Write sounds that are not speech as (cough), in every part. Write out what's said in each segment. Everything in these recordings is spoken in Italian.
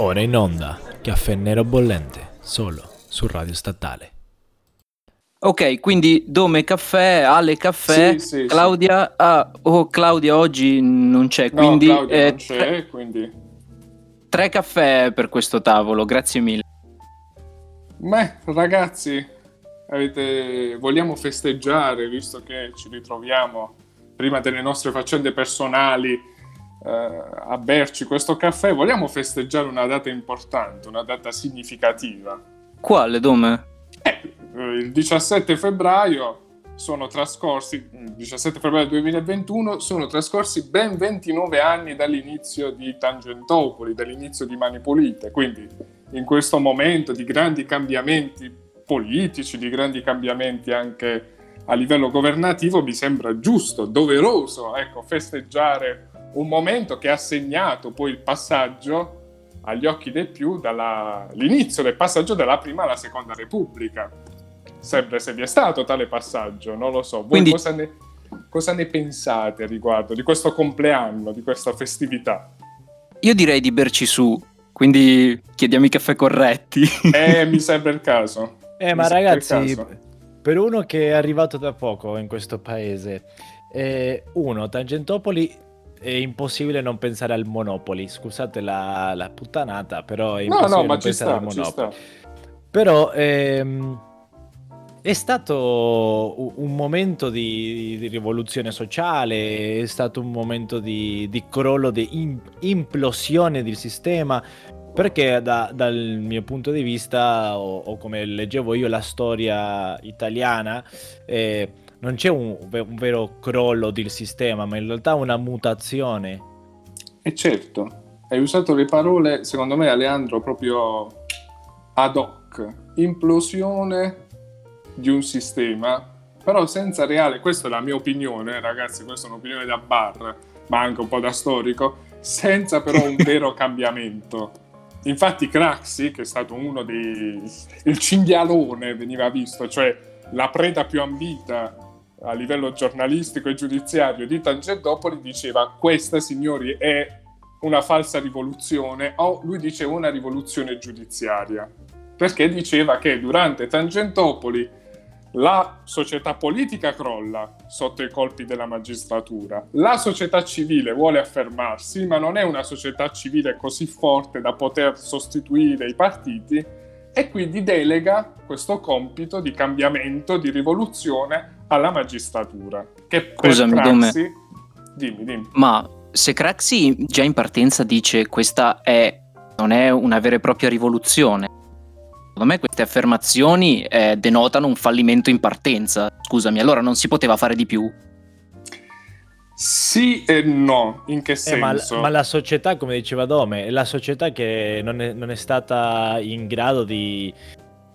Ora in onda, caffè nero bollente, solo su Radio Statale. Ok, quindi Dome Caffè, Ale Caffè, Sì, sì, Claudia, ah, oh, Claudia oggi non c'è, No, quindi, Claudia eh, non c'è, quindi... tre caffè per questo tavolo, grazie mille. Beh, ragazzi, avete- vogliamo festeggiare, visto che ci ritroviamo prima delle nostre faccende personali a berci questo caffè, vogliamo festeggiare una data importante, una data significativa. Quale Dome? Eh, il 17 febbraio sono trascorsi, il 17 febbraio 2021, sono trascorsi ben 29 anni dall'inizio di Tangentopoli, dall'inizio di Mani Pulite, quindi in questo momento di grandi cambiamenti politici, di grandi cambiamenti anche a livello governativo, mi sembra giusto, doveroso, ecco, festeggiare un momento che ha segnato poi il passaggio agli occhi dei più dall'inizio del passaggio dalla prima alla seconda repubblica. Sempre se vi è stato tale passaggio, non lo so. Voi Quindi- cosa, ne, cosa ne pensate riguardo di questo compleanno, di questa festività? Io direi di berci su, quindi chiediamo i caffè corretti. Eh, (laughs) mi sembra il caso. Eh, ma Mi il ragazzi, per uno che è arrivato da poco in questo paese, eh, uno, Tangentopoli è impossibile non pensare al Monopoli. Scusate la, la puttanata, però è No, impossibile no, ma non ci pensare sta, al Monopoli. Però ehm, è stato un momento di, di rivoluzione sociale, è stato un momento di, di crollo, di im- implosione del sistema, perché da- dal mio punto di vista, o, o come leggevo io la storia italiana, eh, non c'è un, un vero crollo del sistema, ma in realtà una mutazione. E certo, hai usato le parole, secondo me, Aleandro, proprio ad hoc. Implosione di un sistema, però senza reale, questa è la mia opinione, eh, ragazzi, questa è un'opinione da bar, ma anche un po' da storico, senza però un (laughs) vero cambiamento. Infatti Craxi, che è stato uno dei... il cinghialone veniva visto, cioè la preda più ambita a livello giornalistico e giudiziario di Tangentopoli, diceva questa, signori, è una falsa rivoluzione, o lui diceva una rivoluzione giudiziaria, perché diceva che durante Tangentopoli la società politica crolla sotto i colpi della magistratura, la società civile vuole affermarsi, ma non è una società civile così forte da poter sostituire i partiti e quindi delega questo compito di cambiamento, di rivoluzione alla magistratura. Che Scusami, per Dome. Dimmi, dimmi. Ma se Craxi già in partenza dice questa è, non è una vera e propria rivoluzione, secondo me queste affermazioni eh, denotano un fallimento in partenza. Scusami, allora non si poteva fare di più? Sì e no, in che Eh, ma, senso? ma la società, come diceva Dome, è la società che non è, non è stata in grado di,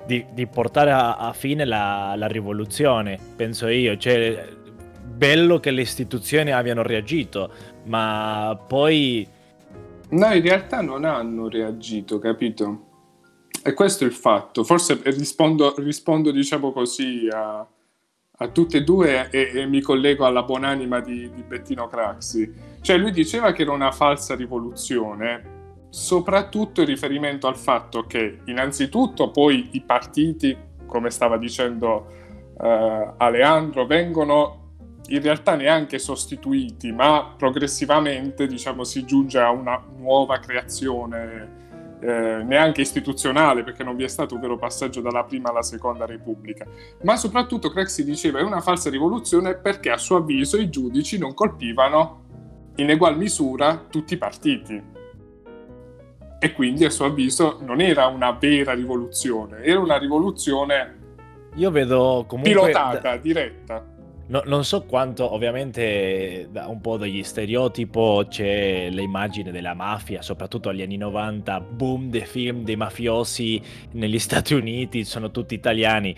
di- di portare a, a fine la, la rivoluzione, penso io. Cioè, bello che le istituzioni abbiano reagito, ma poi... No, in realtà non hanno reagito, capito? E questo è il fatto. Forse rispondo, rispondo diciamo così, a, a tutte e due e, e mi collego alla buonanima di, di Bettino Craxi. Cioè, lui diceva che era una falsa rivoluzione, soprattutto in riferimento al fatto che, innanzitutto, poi i partiti, come stava dicendo eh, Aleandro, vengono in realtà neanche sostituiti, ma progressivamente diciamo, si giunge a una nuova creazione, eh, neanche istituzionale, perché non vi è stato un vero passaggio dalla prima alla seconda repubblica. Ma soprattutto Craxi diceva è una falsa rivoluzione perché a suo avviso i giudici non colpivano in egual misura tutti i partiti. E quindi a suo avviso non era una vera rivoluzione, era una rivoluzione Io vedo comunque... pilotata, diretta. No- non so quanto, ovviamente, da un po' degli stereotipo c'è l'immagine della mafia, soprattutto agli anni 90, boom dei film dei mafiosi negli (laughs) Stati Uniti, sono tutti italiani.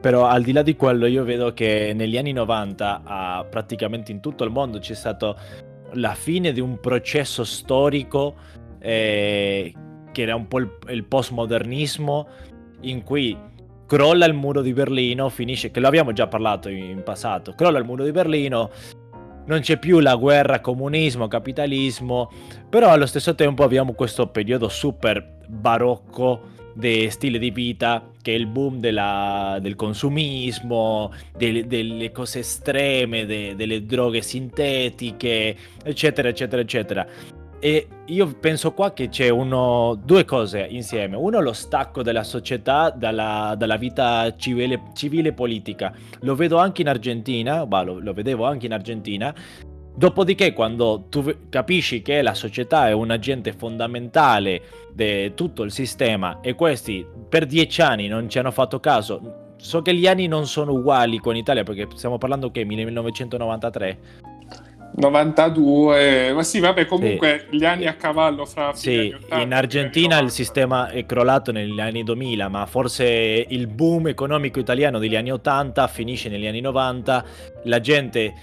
Però al di là di quello io vedo che negli anni 90, ah, praticamente in tutto il mondo, c'è stato la fine di un processo storico eh, che era un po' il, il postmodernismo in cui crolla il muro di Berlino, finisce, che lo abbiamo già parlato in, in passato, crolla il muro di Berlino, non c'è più la guerra comunismo-capitalismo, però allo stesso tempo abbiamo questo periodo super barocco di stile di vita che è il boom della, del consumismo, del, delle cose estreme, de, delle droghe sintetiche, eccetera, eccetera, eccetera. E io penso qua che c'è uno, due cose insieme. Uno, lo stacco della società dalla, dalla vita civile, civile, politica. Lo vedo anche in Argentina, bah, lo, lo vedevo anche in Argentina. Dopodiché, quando tu capisci che la società è un agente fondamentale di tutto il sistema e questi per dieci anni non ci hanno fatto caso, so che gli anni non sono uguali con l'Italia perché stiamo parlando che 1993 92, ma sì, vabbè, comunque sì. gli anni a cavallo fra Sì, 80, in Argentina il sistema è crollato negli anni 2000, ma forse il boom economico italiano degli anni 80 finisce negli anni 90, la gente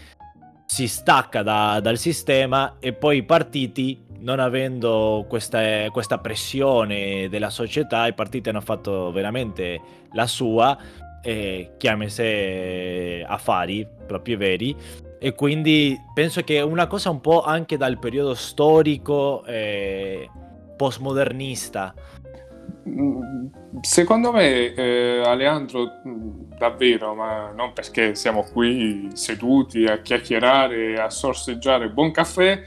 si stacca da, dal sistema e poi i partiti, non avendo questa, questa pressione della società, i partiti hanno fatto veramente la sua, eh, chiamese affari proprio veri e quindi penso che una cosa un po' anche dal periodo storico eh, postmodernista. Mm, secondo me, eh, Aleandro, mm, davvero, ma non perché siamo qui seduti a chiacchierare, a sorseggiare buon caffè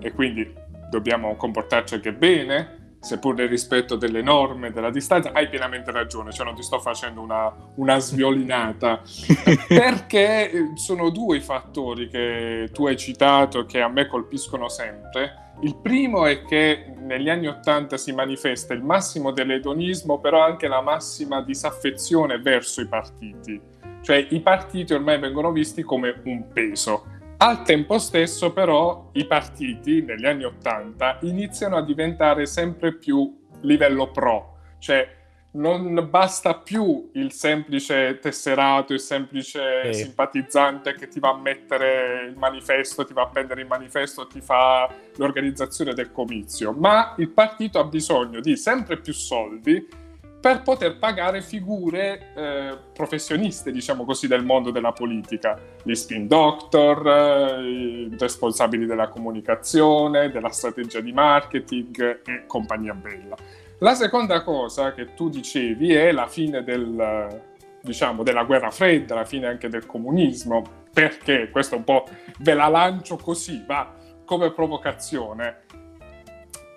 e quindi dobbiamo comportarci anche bene, seppur nel rispetto delle norme, della distanza, hai pienamente ragione, cioè non ti sto facendo una, una sviolinata, (laughs) perché eh, sono due i fattori che tu hai citato che a me colpiscono sempre. Il primo è che negli anni Ottanta si manifesta il massimo dell'edonismo, però anche la massima disaffezione verso i partiti. Cioè i partiti ormai vengono visti come un peso al tempo stesso però i partiti negli anni Ottanta iniziano a diventare sempre più livello pro, cioè non basta più il semplice tesserato, il semplice sì. simpatizzante che ti va a mettere il manifesto, ti va a prendere il manifesto, ti fa l'organizzazione del comizio, ma il partito ha bisogno di sempre più soldi per poter pagare figure eh, professioniste, diciamo così, del mondo della politica, gli spin doctor, eh, i responsabili della comunicazione, della strategia di marketing e compagnia bella. La seconda cosa che tu dicevi è la fine del, diciamo, della guerra fredda, la fine anche del comunismo, perché? Questo un po' ve la lancio così, va come provocazione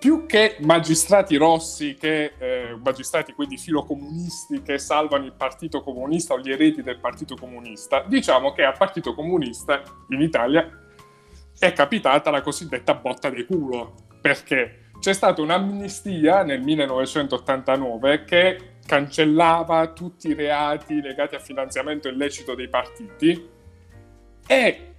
più che magistrati rossi, che eh, magistrati quindi filocomunisti che salvano il partito comunista o gli eredi del partito comunista, diciamo che al partito comunista in Italia è capitata la cosiddetta botta di culo, perché c'è stata un'amnistia nel 1989 che cancellava tutti i reati legati al finanziamento illecito dei partiti e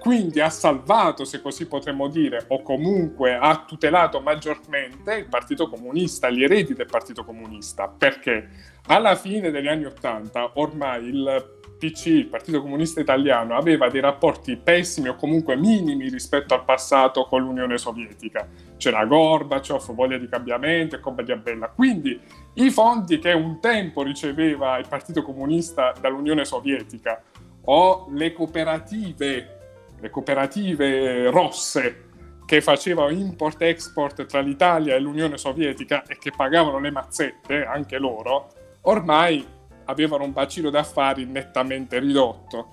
quindi ha salvato, se così potremmo dire, o comunque ha tutelato maggiormente il Partito Comunista, gli eredi del Partito Comunista, perché alla fine degli anni Ottanta ormai il PC, il Partito Comunista Italiano, aveva dei rapporti pessimi o comunque minimi rispetto al passato con l'Unione Sovietica. C'era Gorbaciov, voglia di cambiamento e compagnia bella. Quindi i fondi che un tempo riceveva il Partito Comunista dall'Unione Sovietica o le cooperative le cooperative rosse che facevano import-export tra l'Italia e l'Unione Sovietica e che pagavano le mazzette, anche loro, ormai avevano un bacino d'affari nettamente ridotto.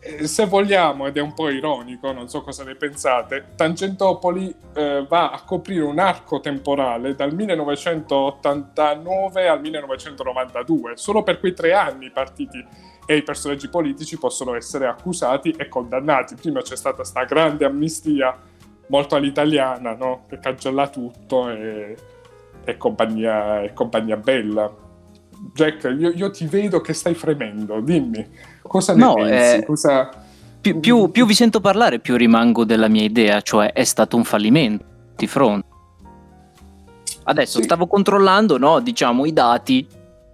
E se vogliamo, ed è un po' ironico, non so cosa ne pensate, Tangentopoli eh, va a coprire un arco temporale dal 1989 al 1992. Solo per quei tre anni partiti e i personaggi politici possono essere accusati e condannati. Prima c'è stata questa grande amnistia molto all'italiana, no? che cancella tutto e, e, compagnia, e compagnia bella. Jack, io, io, ti vedo che stai fremendo, dimmi, cosa ne no, pensi? Eh, cosa... Più, più, più vi sento parlare, più rimango della mia idea, cioè è stato un fallimento di fronte. Adesso sì. stavo controllando, no, diciamo, i dati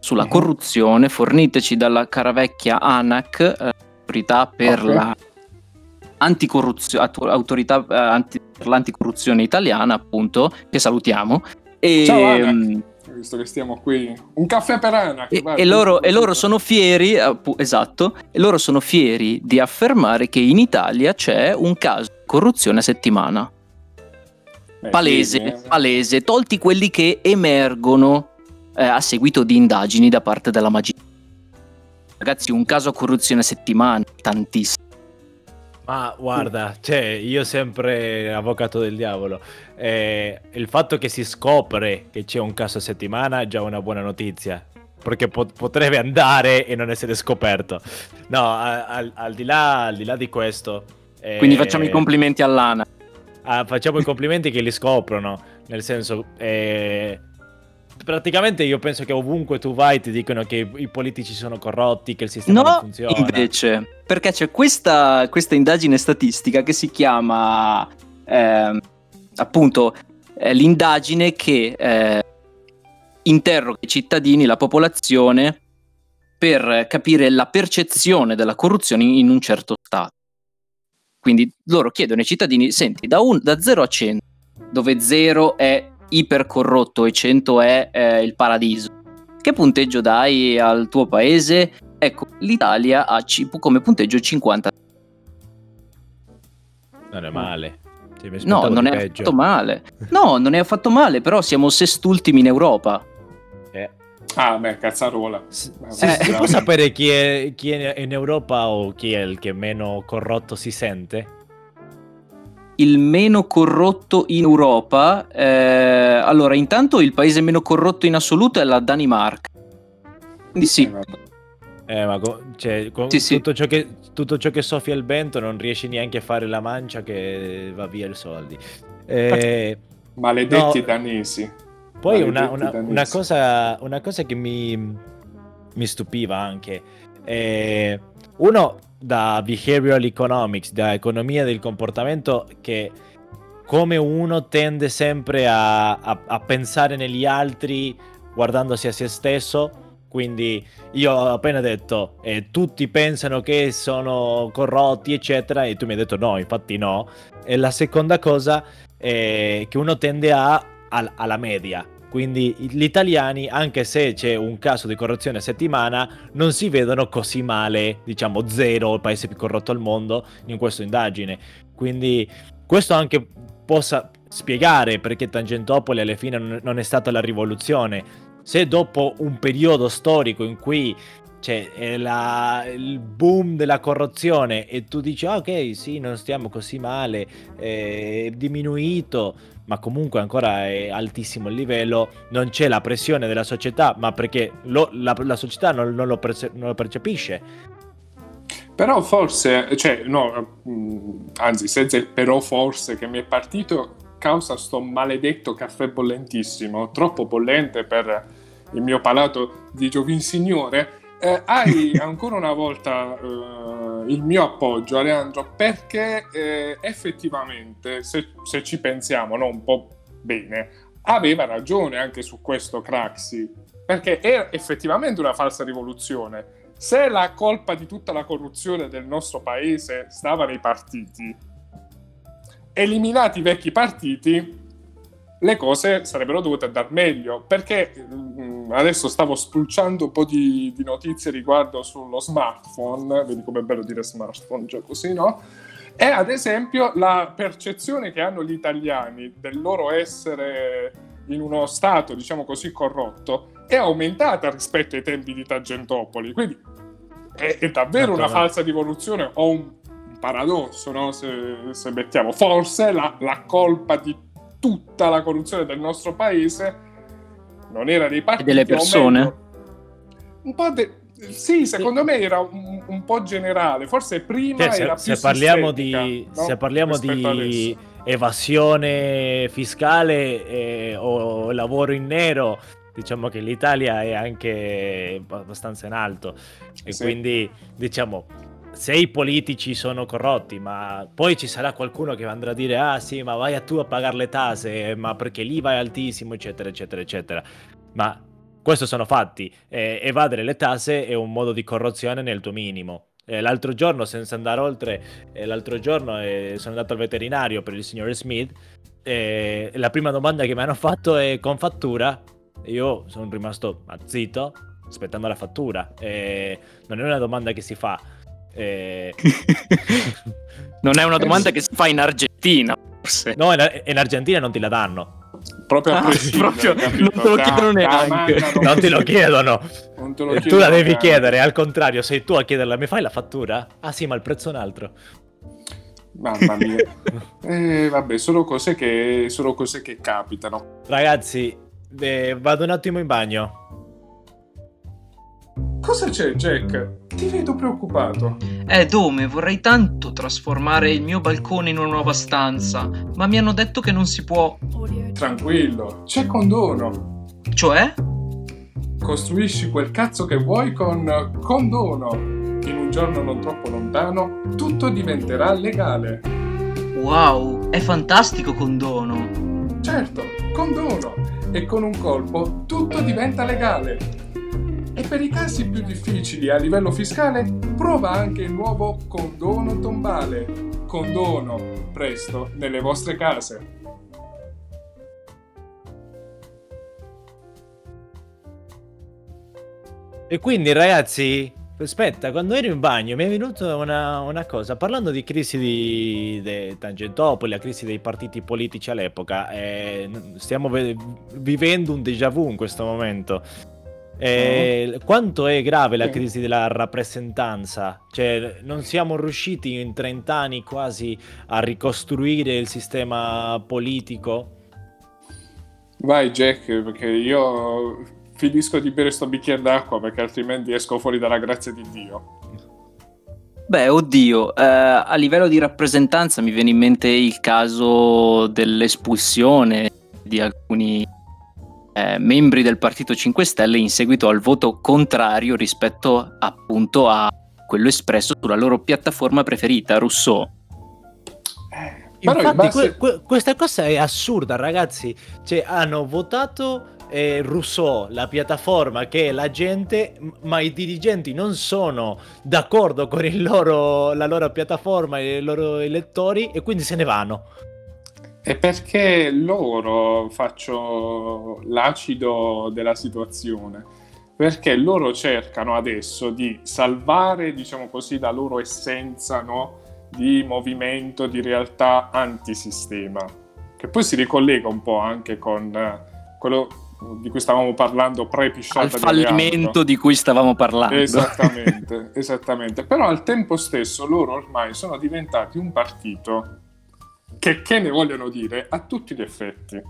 sulla uh-huh. corruzione forniteci dalla cara vecchia ANAC, eh, autorità per okay. la anticorruzione, autorità eh, anti, per l'anticorruzione italiana, appunto, che salutiamo. E, Ciao ANAC. Mh, visto che stiamo qui. Un caffè per Anac. E, e loro, e loro sono fieri, appu- esatto, e loro sono fieri di affermare che in Italia c'è un caso di corruzione a settimana. Beh, Palese, sì, eh. palese, tolti quelli che emergono eh, a seguito di indagini da parte della magistratura. Ragazzi, un caso a corruzione a settimana, tantissimo. Ma guarda, cioè, io sempre avvocato del diavolo. eh, il fatto che si scopre che c'è un caso a settimana è già una buona notizia. Perché pot- potrebbe andare e non essere scoperto. No, al, al di, là, al di là di questo. eh, Quindi facciamo i complimenti all'ANA. ah, facciamo i complimenti che li scoprono. Nel senso, eh, praticamente io penso che ovunque tu vai ti dicono che i, politici sono corrotti, che il sistema non No, funziona. invece, perché c'è questa, questa indagine statistica che si chiama ehm, appunto eh, l'indagine che eh, interroga i cittadini, la popolazione, per capire la percezione della corruzione in un certo stato. Quindi loro chiedono ai cittadini, senti, da, un- da 0 a 100, dove 0 è ipercorrotto e 100 è eh, il paradiso, che punteggio dai al tuo paese? Ecco, l'Italia ha ci- come punteggio 50. Non è male. No, non è peggio. affatto male. No, non è affatto male, però siamo sestultimi in Europa. Eh. Ah, beh, cazzarola. S- Eh, si, può sapere chi è, chi è in Europa o chi è il che meno corrotto si sente? Il meno corrotto in Europa. eh, allora, intanto il paese meno corrotto in assoluto è la Danimarca. Quindi Eh, sì. Eh, ma co- cioè, con Sì, sì. Tutto, ciò che, tutto ciò che soffia il vento non riesci neanche a fare la mancia che va via i soldi. Eh, Maledetti No. danesi. Poi una, Maledetti una- danesi. una cosa, una cosa che mi, mi stupiva anche. eh, uno da behavioral economics, da economia del comportamento, che come uno tende sempre a, a- a pensare negli altri guardandosi a se stesso. Quindi io ho appena detto, eh, tutti pensano che sono corrotti, eccetera, e tu mi hai detto no, infatti no. E la seconda cosa è che uno tende a, al- alla media. Quindi gli italiani, anche se c'è un caso di corruzione a settimana, non si vedono così male, diciamo zero, il paese più corrotto al mondo, in questa indagine. Quindi questo anche possa spiegare perché Tangentopoli alla fine non è stata la rivoluzione. Se dopo un periodo storico in cui c'è è la- il boom della corruzione e tu dici "Ah, ok sì non stiamo così male è diminuito ma comunque ancora è altissimo il livello non c'è la pressione della società ma perché lo- la, la società non, non lo perce- non lo percepisce Però forse, cioè, no, mh, anzi, senza il però forse che mi è partito, causa sto maledetto caffè bollentissimo, troppo bollente per il mio palato di giovinsignore. Eh, hai (laughs) ancora una volta eh, il mio appoggio, Aleandro, perché eh, effettivamente, se, se ci pensiamo no, un po' bene, aveva ragione anche su questo Craxi, perché era effettivamente una falsa rivoluzione. Se la colpa di tutta la corruzione del nostro paese stava nei partiti, eliminati i vecchi partiti, le cose sarebbero dovute andare meglio. Perché mm, adesso stavo spulciando un po' di, di notizie riguardo sullo smartphone, vedi com'è bello dire smartphone, già così, no? E ad esempio la percezione che hanno gli italiani del loro essere in uno stato, diciamo così, corrotto, è aumentata rispetto ai tempi di Tangentopoli. Quindi è, è davvero una falsa rivoluzione o un, un paradosso, no? se, se mettiamo. Forse la, la colpa di tutta la corruzione del nostro paese non era dei partiti delle o persone? un po' de- sì, secondo me era un, un po' generale. Forse prima Cioè, se, era se più parliamo di, no? se parliamo Rispetto di adesso. evasione fiscale eh, o lavoro in nero, diciamo che l'Italia è anche abbastanza in alto e Sì. quindi diciamo se i politici sono corrotti, ma poi ci sarà qualcuno che andrà a dire ah sì, ma vai a tu a pagare le tasse, ma perché l'IVA è altissimo, eccetera, eccetera, eccetera. Ma questo sono fatti. Eh, evadere le tasse è un modo di corruzione nel tuo minimo. Eh, l'altro giorno, senza andare oltre, eh, l'altro giorno sono andato al veterinario per il signor Smith. e la prima domanda che mi hanno fatto è con fattura. Io sono rimasto zitto aspettando la fattura. Non è una domanda che si fa. E... non è una domanda che si fa in Argentina, forse. No, in, in Argentina non ti la danno. Proprio a Ah, prescindere, proprio, non te lo Da- chiedono neanche. Non te lo così. chiedono. Non te lo E tu chiedono la devi neanche. chiedere, al contrario, sei tu a chiederla. Mi fai la fattura? Ah sì, ma il prezzo è un altro. Mamma mia. (laughs) Eh, vabbè, solo cose che, solo cose che capitano. Ragazzi, eh, vado un attimo in bagno. Cosa c'è, Jack? Ti vedo preoccupato. Eh, Dome, vorrei tanto trasformare il mio balcone in una nuova stanza, ma mi hanno detto che non si può. Tranquillo, c'è condono. Cioè? Costruisci quel cazzo che vuoi con condono. In un giorno non troppo lontano, tutto diventerà legale. Wow, è fantastico condono. Certo, condono. E con un colpo tutto diventa legale. E per i casi più difficili a livello fiscale, prova anche il nuovo condono tombale. Condono, presto, nelle vostre case. E quindi, ragazzi, aspetta, quando ero in bagno mi è venuta una, una cosa. Parlando di crisi di, di Tangentopoli, la crisi dei partiti politici all'epoca, eh, stiamo ve- vivendo un déjà vu in questo momento. Eh, Quanto è grave la crisi della rappresentanza? Cioè, non siamo riusciti in 30 anni quasi a ricostruire il sistema politico? Vai Jack, perché io finisco di bere sto bicchiere d'acqua perché altrimenti esco fuori dalla grazia di Dio. Beh, oddio, eh, a livello di rappresentanza mi viene in mente il caso dell'espulsione di alcuni eh, membri del Partito 5 Stelle in seguito al voto contrario rispetto appunto a quello espresso sulla loro piattaforma preferita, Rousseau. Eh, Infatti, base- que- que- questa cosa è assurda, ragazzi. Cioè, hanno votato eh, Rousseau, la piattaforma che è la gente, ma i dirigenti non sono d'accordo con il loro- la loro piattaforma e i loro elettori e quindi se ne vanno. È perché loro faccio l'acido della situazione. Perché loro cercano adesso di salvare, diciamo così, la loro essenza no? di movimento, di realtà antisistema. Che poi si ricollega un po' anche con eh, quello di cui stavamo parlando pre-pisciata Al fallimento di cui stavamo parlando. Esattamente, esattamente. Però al tempo stesso loro ormai sono diventati un partito che, che ne vogliono dire a tutti gli effetti.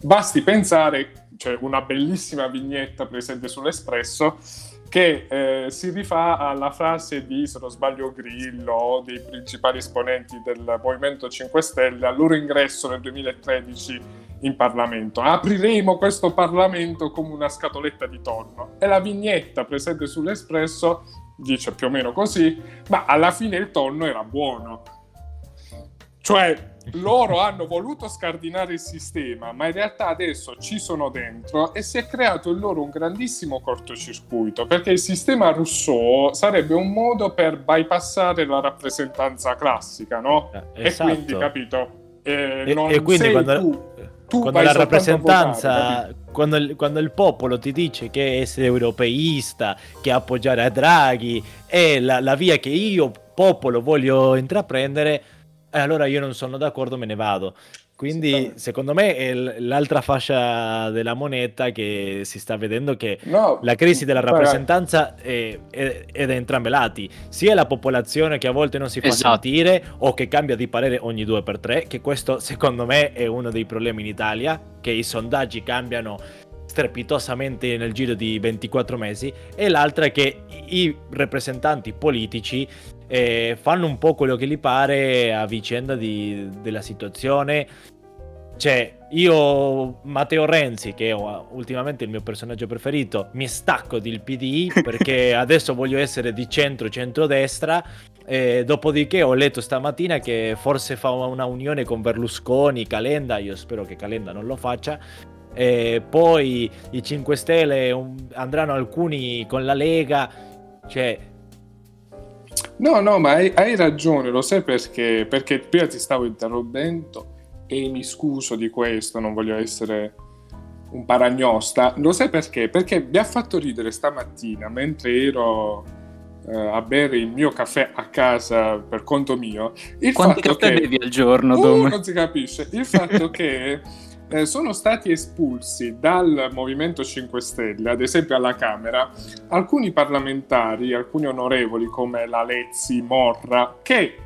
Basti pensare, c'è una bellissima vignetta presente sull'Espresso che eh, si rifà alla frase di, se non sbaglio, Grillo dei principali esponenti del Movimento 5 Stelle al loro ingresso nel 2013 in Parlamento. Apriremo questo Parlamento come una scatoletta di tonno. E la vignetta presente sull'Espresso dice più o meno così, ma alla fine il tonno era buono. Cioè, loro hanno voluto scardinare il sistema, ma in realtà adesso ci sono dentro e si è creato in loro un grandissimo cortocircuito, perché il sistema Rousseau sarebbe un modo per bypassare la rappresentanza classica, no? Eh, E quindi, capito? eh, E, e quindi quando, tu. Tu quando la rappresentanza, votare, quando il, quando il popolo ti dice che essere europeista, che appoggiare a Draghi è la, la via che io, popolo, voglio intraprendere, eh, allora io non sono d'accordo, me ne vado. Quindi, secondo me, è l'altra fascia della moneta che si sta vedendo che No, la crisi della rappresentanza è, è- è da entrambi i lati, sia la popolazione che a volte non si fa Esatto. sentire o che cambia di parere ogni due per tre, che questo secondo me è uno dei problemi in Italia, che i sondaggi cambiano strepitosamente nel giro di 24 mesi, e l'altra è che i rappresentanti politici eh, fanno un po' quello che gli pare a vicenda di- della situazione. Cioè, io, Matteo Renzi, che è ultimamente il mio personaggio preferito, mi stacco del PDI (laughs) perché adesso voglio essere di centro-centrodestra. E dopodiché ho letto stamattina che forse fa una unione con Berlusconi, Calenda. Io spero che Calenda non lo faccia. E poi i 5 Stelle andranno alcuni con la Lega. Cioè, No, no, ma hai, hai ragione, lo sai perché? Perché prima ti stavo interrompendo e mi scuso di questo, non voglio essere un paragnosta. Lo sai perché? Perché mi ha fatto ridere stamattina mentre ero eh, a bere il mio caffè a casa per conto mio. Il Quanti fatto caffè che... bevi al giorno, Uh, non si capisce. Il fatto (laughs) che eh, sono stati espulsi dal Movimento 5 Stelle, ad esempio alla Camera, alcuni parlamentari, alcuni onorevoli come la Lezzi, Morra, che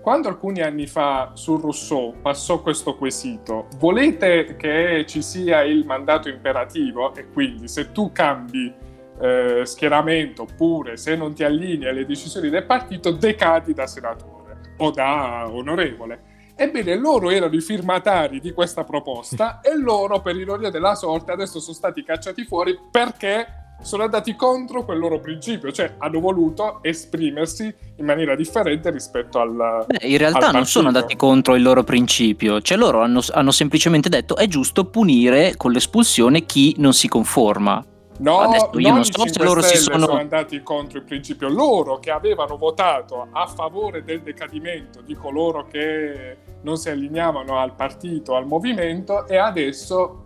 quando alcuni anni fa su Rousseau passò questo quesito, volete che ci sia il mandato imperativo e quindi se tu cambi eh, schieramento oppure se non ti allinei alle decisioni del partito decadi da senatore o da onorevole. Ebbene, loro erano i firmatari di questa proposta (laughs) e loro, per ironia della sorte, adesso sono stati cacciati fuori perché sono andati contro quel loro principio, cioè hanno voluto esprimersi in maniera differente rispetto al... Beh, in realtà al non sono andati contro il loro principio, cioè loro hanno, hanno semplicemente detto è giusto punire con l'espulsione chi non si conforma. No, Adesso io non i so se 5 loro si Stelle sono- andati contro il principio, loro che avevano votato a favore del decadimento di coloro che non si allineavano al partito, al movimento e adesso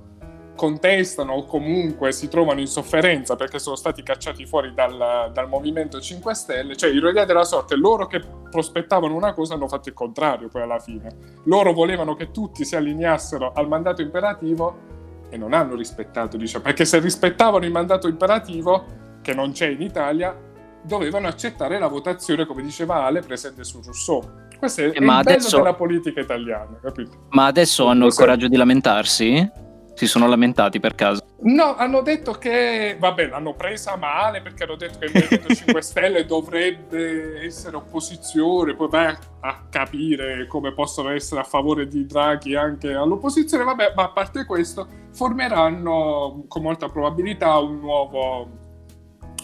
contestano o comunque si trovano in sofferenza perché sono stati cacciati fuori dal, dal Movimento 5 Stelle, cioè ironia della sorte, loro che prospettavano una cosa hanno fatto il contrario poi alla fine. Loro volevano che tutti si allineassero al mandato imperativo e non hanno rispettato, diciamo, perché se rispettavano il mandato imperativo, che non c'è in Italia, dovevano accettare la votazione, come diceva Ale, presente su Rousseau. Questo è, Eh, ma il bello adesso- della politica italiana, capito? Ma adesso hanno il coraggio di lamentarsi? Si sono lamentati per caso? No, hanno detto che, vabbè, l'hanno presa male perché hanno detto che il Movimento (laughs) 5 Stelle dovrebbe essere opposizione, poi vai a, capire come possono essere a favore di Draghi anche all'opposizione, vabbè, ma a parte questo, formeranno con molta probabilità un nuovo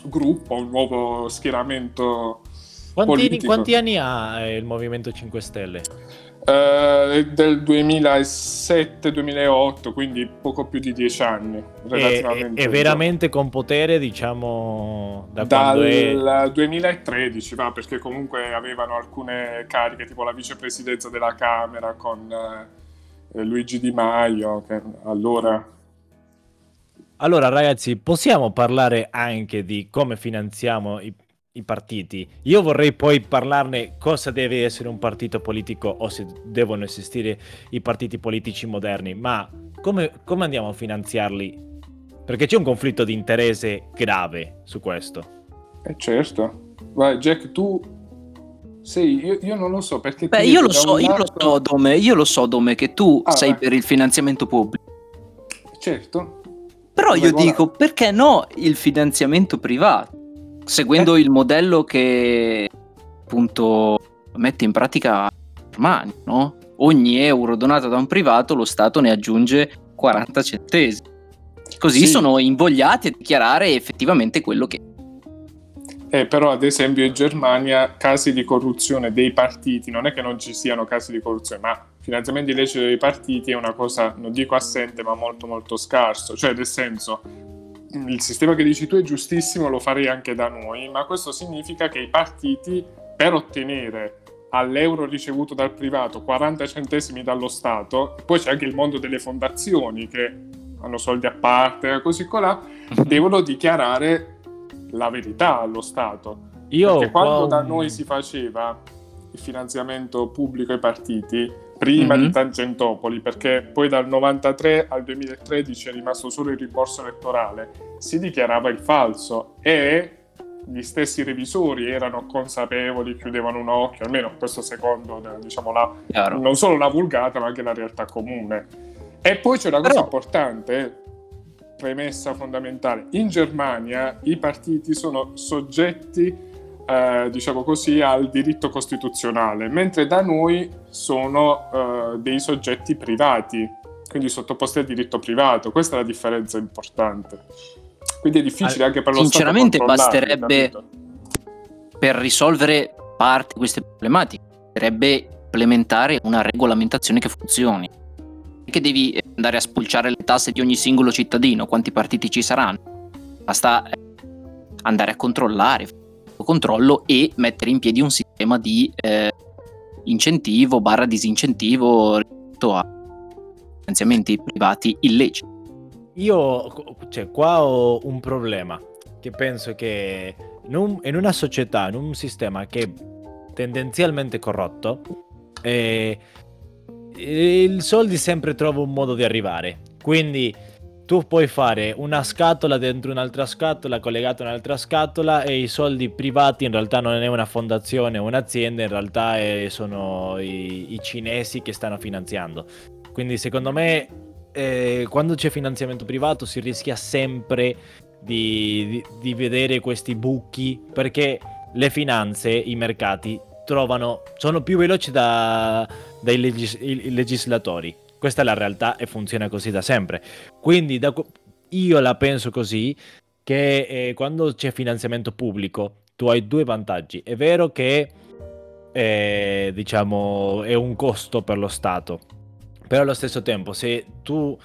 gruppo, un nuovo schieramento Quanti, quanti anni ha eh, il Movimento 5 Stelle? eh, del 2007-2008, quindi poco più di dieci anni, È, relativamente. è veramente con potere, diciamo, da quando è... Dal 2013 va perché comunque avevano alcune cariche tipo la vicepresidenza della Camera con eh, Luigi Di Maio che allora Allora, ragazzi, possiamo parlare anche di come finanziamo i, i partiti? Io vorrei poi parlarne cosa deve essere un partito politico o se devono esistere i partiti politici moderni, ma come, come andiamo a finanziarli? Perché c'è un conflitto di interesse grave su questo. eh, certo vai Jack tu sei io, io non lo so perché Beh, io lo so, io lo so, Dome, io lo so, Dome, che tu Ah, sei vai. per il finanziamento pubblico. certo Però io Regolare. dico, perché no il finanziamento privato? Seguendo il modello che appunto mette in pratica Germania, no? Ogni euro donato da un privato lo Stato ne aggiunge 40 centesimi. Così Sì. sono invogliati a dichiarare effettivamente quello che... Eh, però ad esempio in Germania casi di corruzione dei partiti, non è che non ci siano casi di corruzione, ma finanziamento illecito dei partiti è una cosa, non dico assente, ma molto molto scarso. Cioè, nel senso, il sistema che dici tu è giustissimo, lo farei anche da noi, ma questo significa che i partiti per ottenere all'euro ricevuto dal privato 40 centesimi dallo Stato, poi c'è anche il mondo delle fondazioni che hanno soldi a parte, così colà, devono dichiarare la verità allo Stato. Io Perché quando qua da noi si faceva il finanziamento pubblico ai partiti, prima Mhm. di Tangentopoli, perché poi dal 93 al 2013 è rimasto solo il rimborso elettorale, si dichiarava il falso e gli stessi revisori erano consapevoli, chiudevano un occhio, almeno questo secondo eh, diciamo, la, non solo la vulgata ma anche la realtà comune. E poi c'è una cosa Però- importante, premessa fondamentale, in Germania i partiti sono soggetti, eh, diciamo così, al diritto costituzionale, mentre da noi sono eh, dei soggetti privati, quindi sottoposti al diritto privato. Questa è la differenza importante. Quindi è difficile anche per lo sinceramente Stato controllarli, basterebbe- capito? per risolvere parte di queste problematiche bisognerebbe implementare una regolamentazione che funzioni. Che devi andare a spulciare le tasse di ogni singolo cittadino, quanti partiti ci saranno. Basta eh, andare a controllare, controllo e mettere in piedi un sistema di eh, incentivo barra disincentivo rispetto a finanziamenti privati illeciti. io, cioè, qua ho un problema, che penso che in, un- in una società, in un sistema che è tendenzialmente corrotto, eh, i soldi sempre trova un modo di arrivare. Quindi tu puoi fare una scatola dentro un'altra scatola collegata a un'altra scatola e i soldi privati in realtà non è una fondazione o un'azienda, in realtà è- sono i, i cinesi che stanno finanziando. Quindi secondo me eh, quando c'è finanziamento privato si rischia sempre di, di- di vedere questi buchi perché le finanze, i mercati trovano, sono più veloci da- dai legis- legislatori. Questa è la realtà e funziona così da sempre. Quindi da io la penso così che eh, quando c'è finanziamento pubblico tu hai due vantaggi. È vero che eh, diciamo è un costo per lo Stato, però allo stesso tempo se tu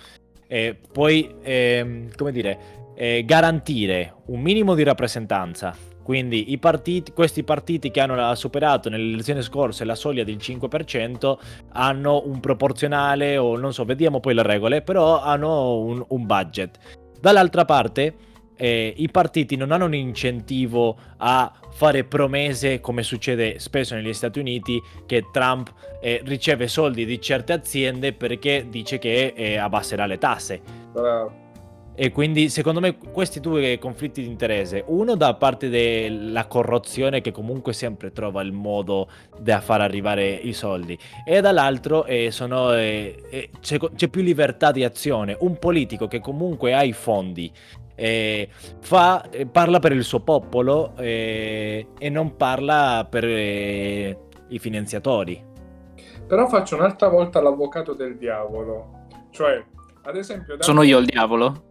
eh, puoi ehm, come dire eh, garantire un minimo di rappresentanza quindi partiti, questi partiti che hanno superato nelle elezioni scorse la soglia del 5% hanno un proporzionale o non so, vediamo poi le regole, però hanno un, un budget. Dall'altra parte eh, i partiti non hanno un incentivo a fare promesse come succede spesso negli Stati Uniti che Trump eh, riceve soldi di certe aziende perché dice che eh, abbasserà le tasse. Bravo. E quindi secondo me questi due conflitti di interesse, uno da parte della corruzione che comunque sempre trova il modo da far arrivare i soldi e dall'altro eh, sono, eh, eh, c'è, c'è più libertà di azione, un politico che comunque ha i fondi eh, fa, eh, parla per il suo popolo eh, e non parla per eh, i finanziatori. Però faccio un'altra volta l'avvocato del diavolo. Cioè, ad esempio... Sono io il diavolo?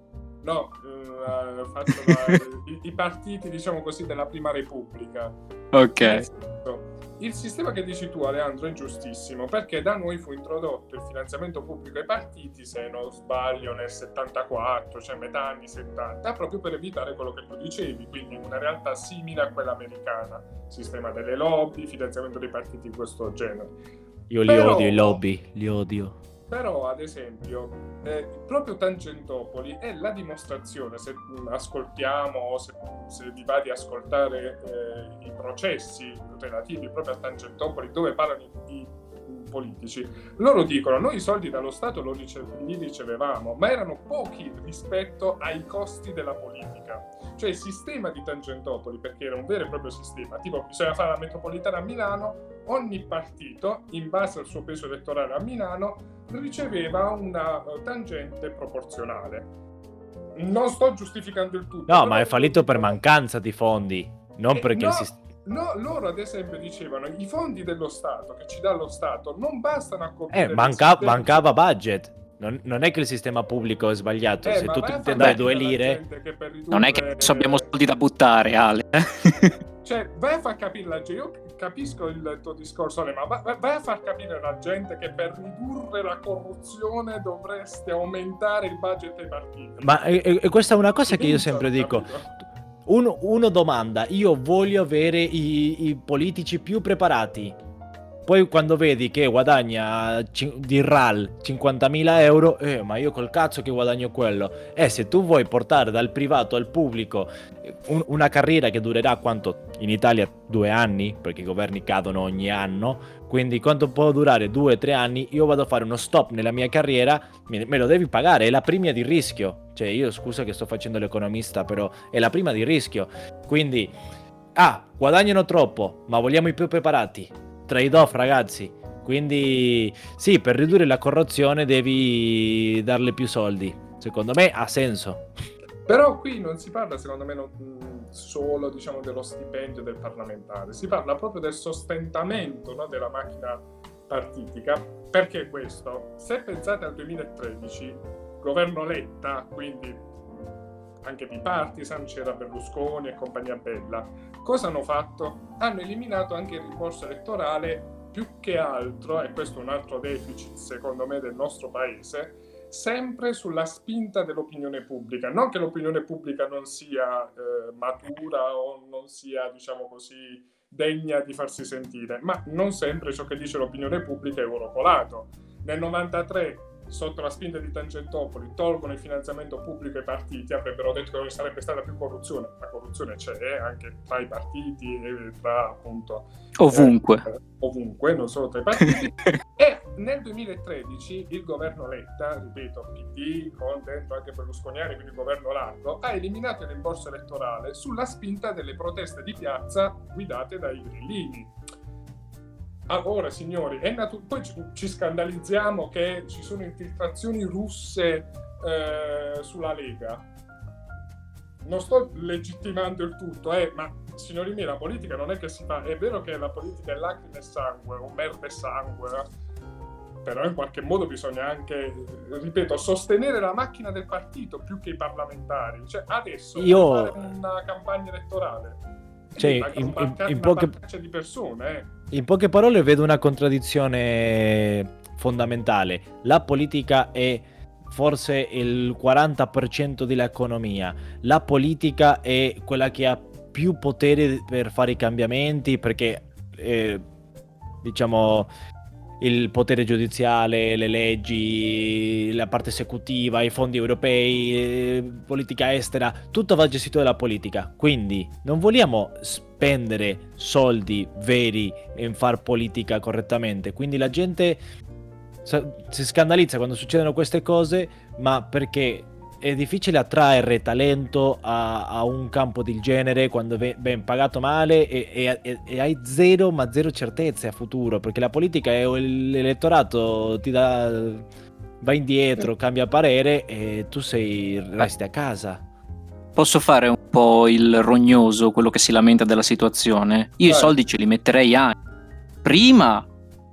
No, eh, faccio la- (laughs) i, i partiti, diciamo così, della Prima Repubblica. Ok. Il sistema che dici tu, Aleandro, è giustissimo perché da noi fu introdotto il finanziamento pubblico ai partiti, se non sbaglio, nel 74, cioè metà anni 70, proprio per evitare quello che tu dicevi, quindi una realtà simile a quella americana, sistema delle lobby, finanziamento dei partiti di questo genere. Io li Però- odio i lobby, li odio. Però, ad esempio, eh, proprio Tangentopoli è la dimostrazione, se ascoltiamo o se, se vi va di ascoltare eh, i processi relativi proprio a Tangentopoli, dove parlano i, i politici, loro dicono noi i soldi dallo Stato li ricevevamo, ma erano pochi rispetto ai costi della politica. Cioè il sistema di Tangentopoli, perché era un vero e proprio sistema, tipo bisogna fare la metropolitana a Milano, ogni partito, in base al suo peso elettorale a Milano, riceveva una eh, tangente proporzionale. Non sto giustificando il tutto. No, ma è fallito per mancanza di fondi, non Eh, perché no, il sistema... No, loro ad esempio dicevano i fondi dello Stato che ci dà lo Stato non bastano a coprire Eh, manca- mancava budget. Non, non è che il sistema pubblico è sbagliato. Eh, Se tu ti dai due lire, per Non è che ridurre- adesso abbiamo soldi da buttare, Ale. (laughs) Cioè, vai a far capire la gente, io capisco il tuo discorso, Ale, ma va- va- vai a far capire alla gente che per ridurre la corruzione dovreste aumentare il budget dei partiti. ma e, e- questa è una cosa che io sempre dico. Uno, uno domanda, io voglio avere i, i politici più preparati. Poi quando vedi che guadagna di RAL 50.000 euro, eh, ma io col cazzo che guadagno quello. Eh, se tu vuoi portare dal privato al pubblico eh, un- una carriera che durerà quanto in Italia due anni, perché i governi cadono ogni anno, quindi quanto può durare due o tre anni, io vado a fare uno stop nella mia carriera, me, me lo devi pagare, è la prima di rischio. Cioè io scusa che sto facendo l'economista, però è la prima di rischio. Quindi, ah, guadagnano troppo, ma vogliamo i più preparati. Trade-off, ragazzi. Quindi, sì, per ridurre la corruzione devi darle più soldi. Secondo me ha senso. Però qui non si parla, secondo me, non- solo diciamo, dello stipendio del parlamentare, si parla proprio del sostentamento no, della macchina partitica. Perché questo? Se pensate al 2013, governo Letta, quindi anche di partisan, c'era Berlusconi e compagnia bella, cosa hanno fatto? Hanno eliminato anche il rimborso elettorale più che altro, e questo è un altro deficit secondo me del nostro paese, sempre sulla spinta dell'opinione pubblica. Non che l'opinione pubblica non sia eh, matura o non sia, diciamo così, degna di farsi sentire, ma non sempre ciò che dice l'opinione pubblica è oro colato. Nel 93 sotto la spinta di Tangentopoli, tolgono il finanziamento pubblico ai partiti, avrebbero detto che non sarebbe stata più corruzione. La corruzione c'è anche tra i partiti e tra appunto Ovunque. eh, ovunque, non solo tra i partiti. (laughs) e nel 2013 il governo Letta, ripeto, PD con dentro anche Berlusconiani, quindi governo largo, ha eliminato il rimborso elettorale sulla spinta delle proteste di piazza guidate dai grillini. Allora, signori, è natu- poi ci, ci scandalizziamo che ci sono infiltrazioni russe eh, sulla Lega. Non sto legittimando il tutto, eh, ma signori miei, la politica non è che si fa. È vero che la politica è lacrime e sangue, o merda e sangue, però in qualche modo bisogna anche, ripeto, sostenere la macchina del partito più che i parlamentari. Cioè, adesso Io- fare una campagna elettorale. Cioè, in- in- in una poche- di persone, eh. In poche parole vedo una contraddizione fondamentale. La politica è forse il 40% dell'economia. La politica è quella che ha più potere per fare i cambiamenti perché, eh, diciamo, il potere giudiziale, le leggi, la parte esecutiva, i fondi europei, eh, politica estera, tutto va gestito dalla politica. Quindi non vogliamo spendere soldi veri in far politica correttamente. Quindi la gente si scandalizza quando succedono queste cose, ma perché è difficile attrarre talento a, a un campo del genere quando ve- ben pagato male e, e- e- e hai zero ma zero certezze a futuro perché la politica è l'elettorato ti dà va indietro cambia parere e tu sei resti a casa Posso fare un po' il rognoso, quello che si lamenta della situazione? Io i Vai. soldi ce li metterei anche. Prima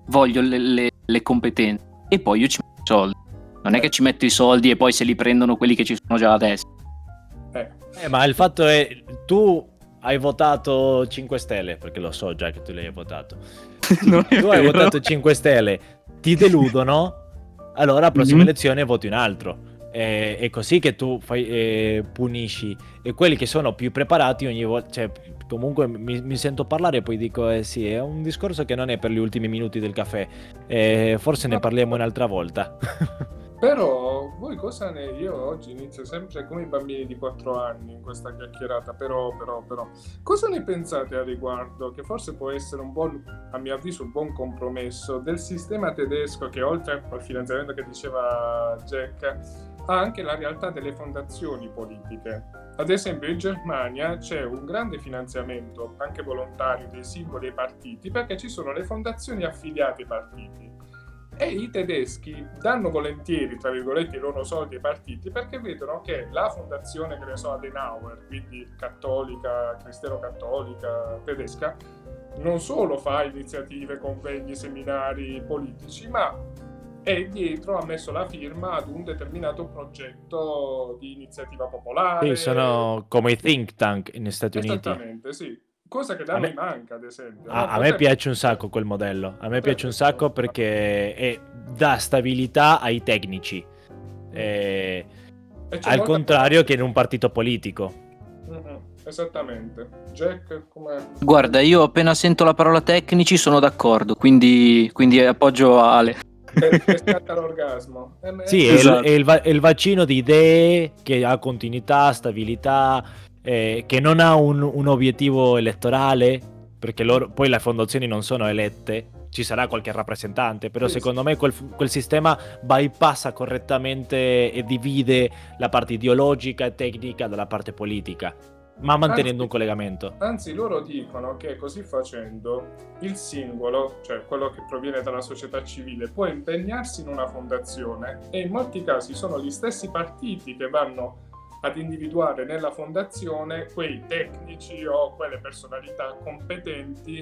voglio le, le- le competenze e poi io ci metto i soldi. Non è che ci metto i soldi e poi se li prendono quelli che ci sono già adesso. Eh, Eh, ma il fatto è tu hai votato 5 stelle perché lo so già che tu l'hai votato (laughs) Non è tu hai votato 5 stelle, ti deludono, allora a prossime Mhm. elezioni voti un altro. E- È così che tu fai, eh, punisci. E quelli che sono più preparati ogni volta, cioè, comunque mi, mi sento parlare e poi dico, eh sì, è un discorso che non è per gli ultimi minuti del caffè. Eh, forse ne parliamo un'altra volta. (laughs) Però voi cosa ne... Io oggi inizio sempre come i bambini di 4 anni in questa chiacchierata, però, però, però... Cosa ne pensate a riguardo? Che forse può essere un buon, a mio avviso, un buon compromesso del sistema tedesco che oltre al finanziamento che diceva Jack ha anche la realtà delle fondazioni politiche. Ad esempio in Germania c'è un grande finanziamento, anche volontario, dei singoli partiti perché ci sono le fondazioni affiliate ai partiti. E i tedeschi danno volentieri, tra virgolette, i loro soldi ai partiti perché vedono che la fondazione, che ne so, Adenauer, quindi cattolica, cristiano-cattolica tedesca, non solo fa iniziative, convegni, seminari politici, ma è dietro, ha messo la firma ad un determinato progetto di iniziativa popolare. Sì, sono come i think tank negli Stati Uniti. Esattamente, sì. Cosa che da A me- noi manca, ad esempio. A, no? a me Cosa- piace un sacco quel modello. A me piace un Certo. sacco perché è- dà stabilità ai tecnici. Eh, e al contrario che in un partito politico. Mhm, Esattamente. Jack, come... Guarda, io appena sento la parola tecnici sono d'accordo, quindi, quindi appoggio Ale. (laughs) che, scatta l'orgasmo. Eh, Sì, è, Esatto. il, è il va- è il vaccino di idee che ha continuità, stabilità, eh, che non ha un, un obiettivo elettorale, perché loro, poi le fondazioni non sono elette, ci sarà qualche rappresentante, però Sì, secondo me quel, quel sistema bypassa correttamente e divide la parte ideologica e tecnica dalla parte politica, ma mantenendo Anzi- un collegamento. Anzi, loro dicono che così facendo il singolo, cioè quello che proviene dalla società civile, può impegnarsi in una fondazione e in molti casi sono gli stessi partiti che vanno ad individuare nella fondazione quei tecnici o quelle personalità competenti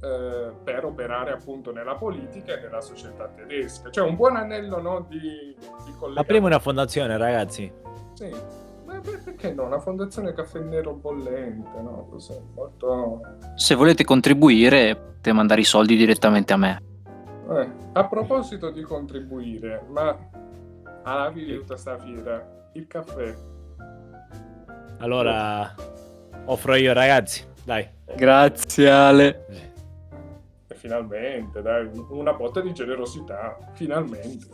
eh, per operare appunto nella politica e nella società tedesca. Cioè un buon anello no, di, di collegamento. Apriamo una fondazione, ragazzi. Sì, ma per- perché no? Una fondazione caffè nero bollente, no? Così, molto... Se volete contribuire, potete mandare i soldi direttamente a me. Eh, a proposito di contribuire, ma alla fine di tutta sta fiera, il caffè. Allora, offro io, ragazzi. Dai. Grazie Ale. E finalmente, dai, una botta di generosità, finalmente.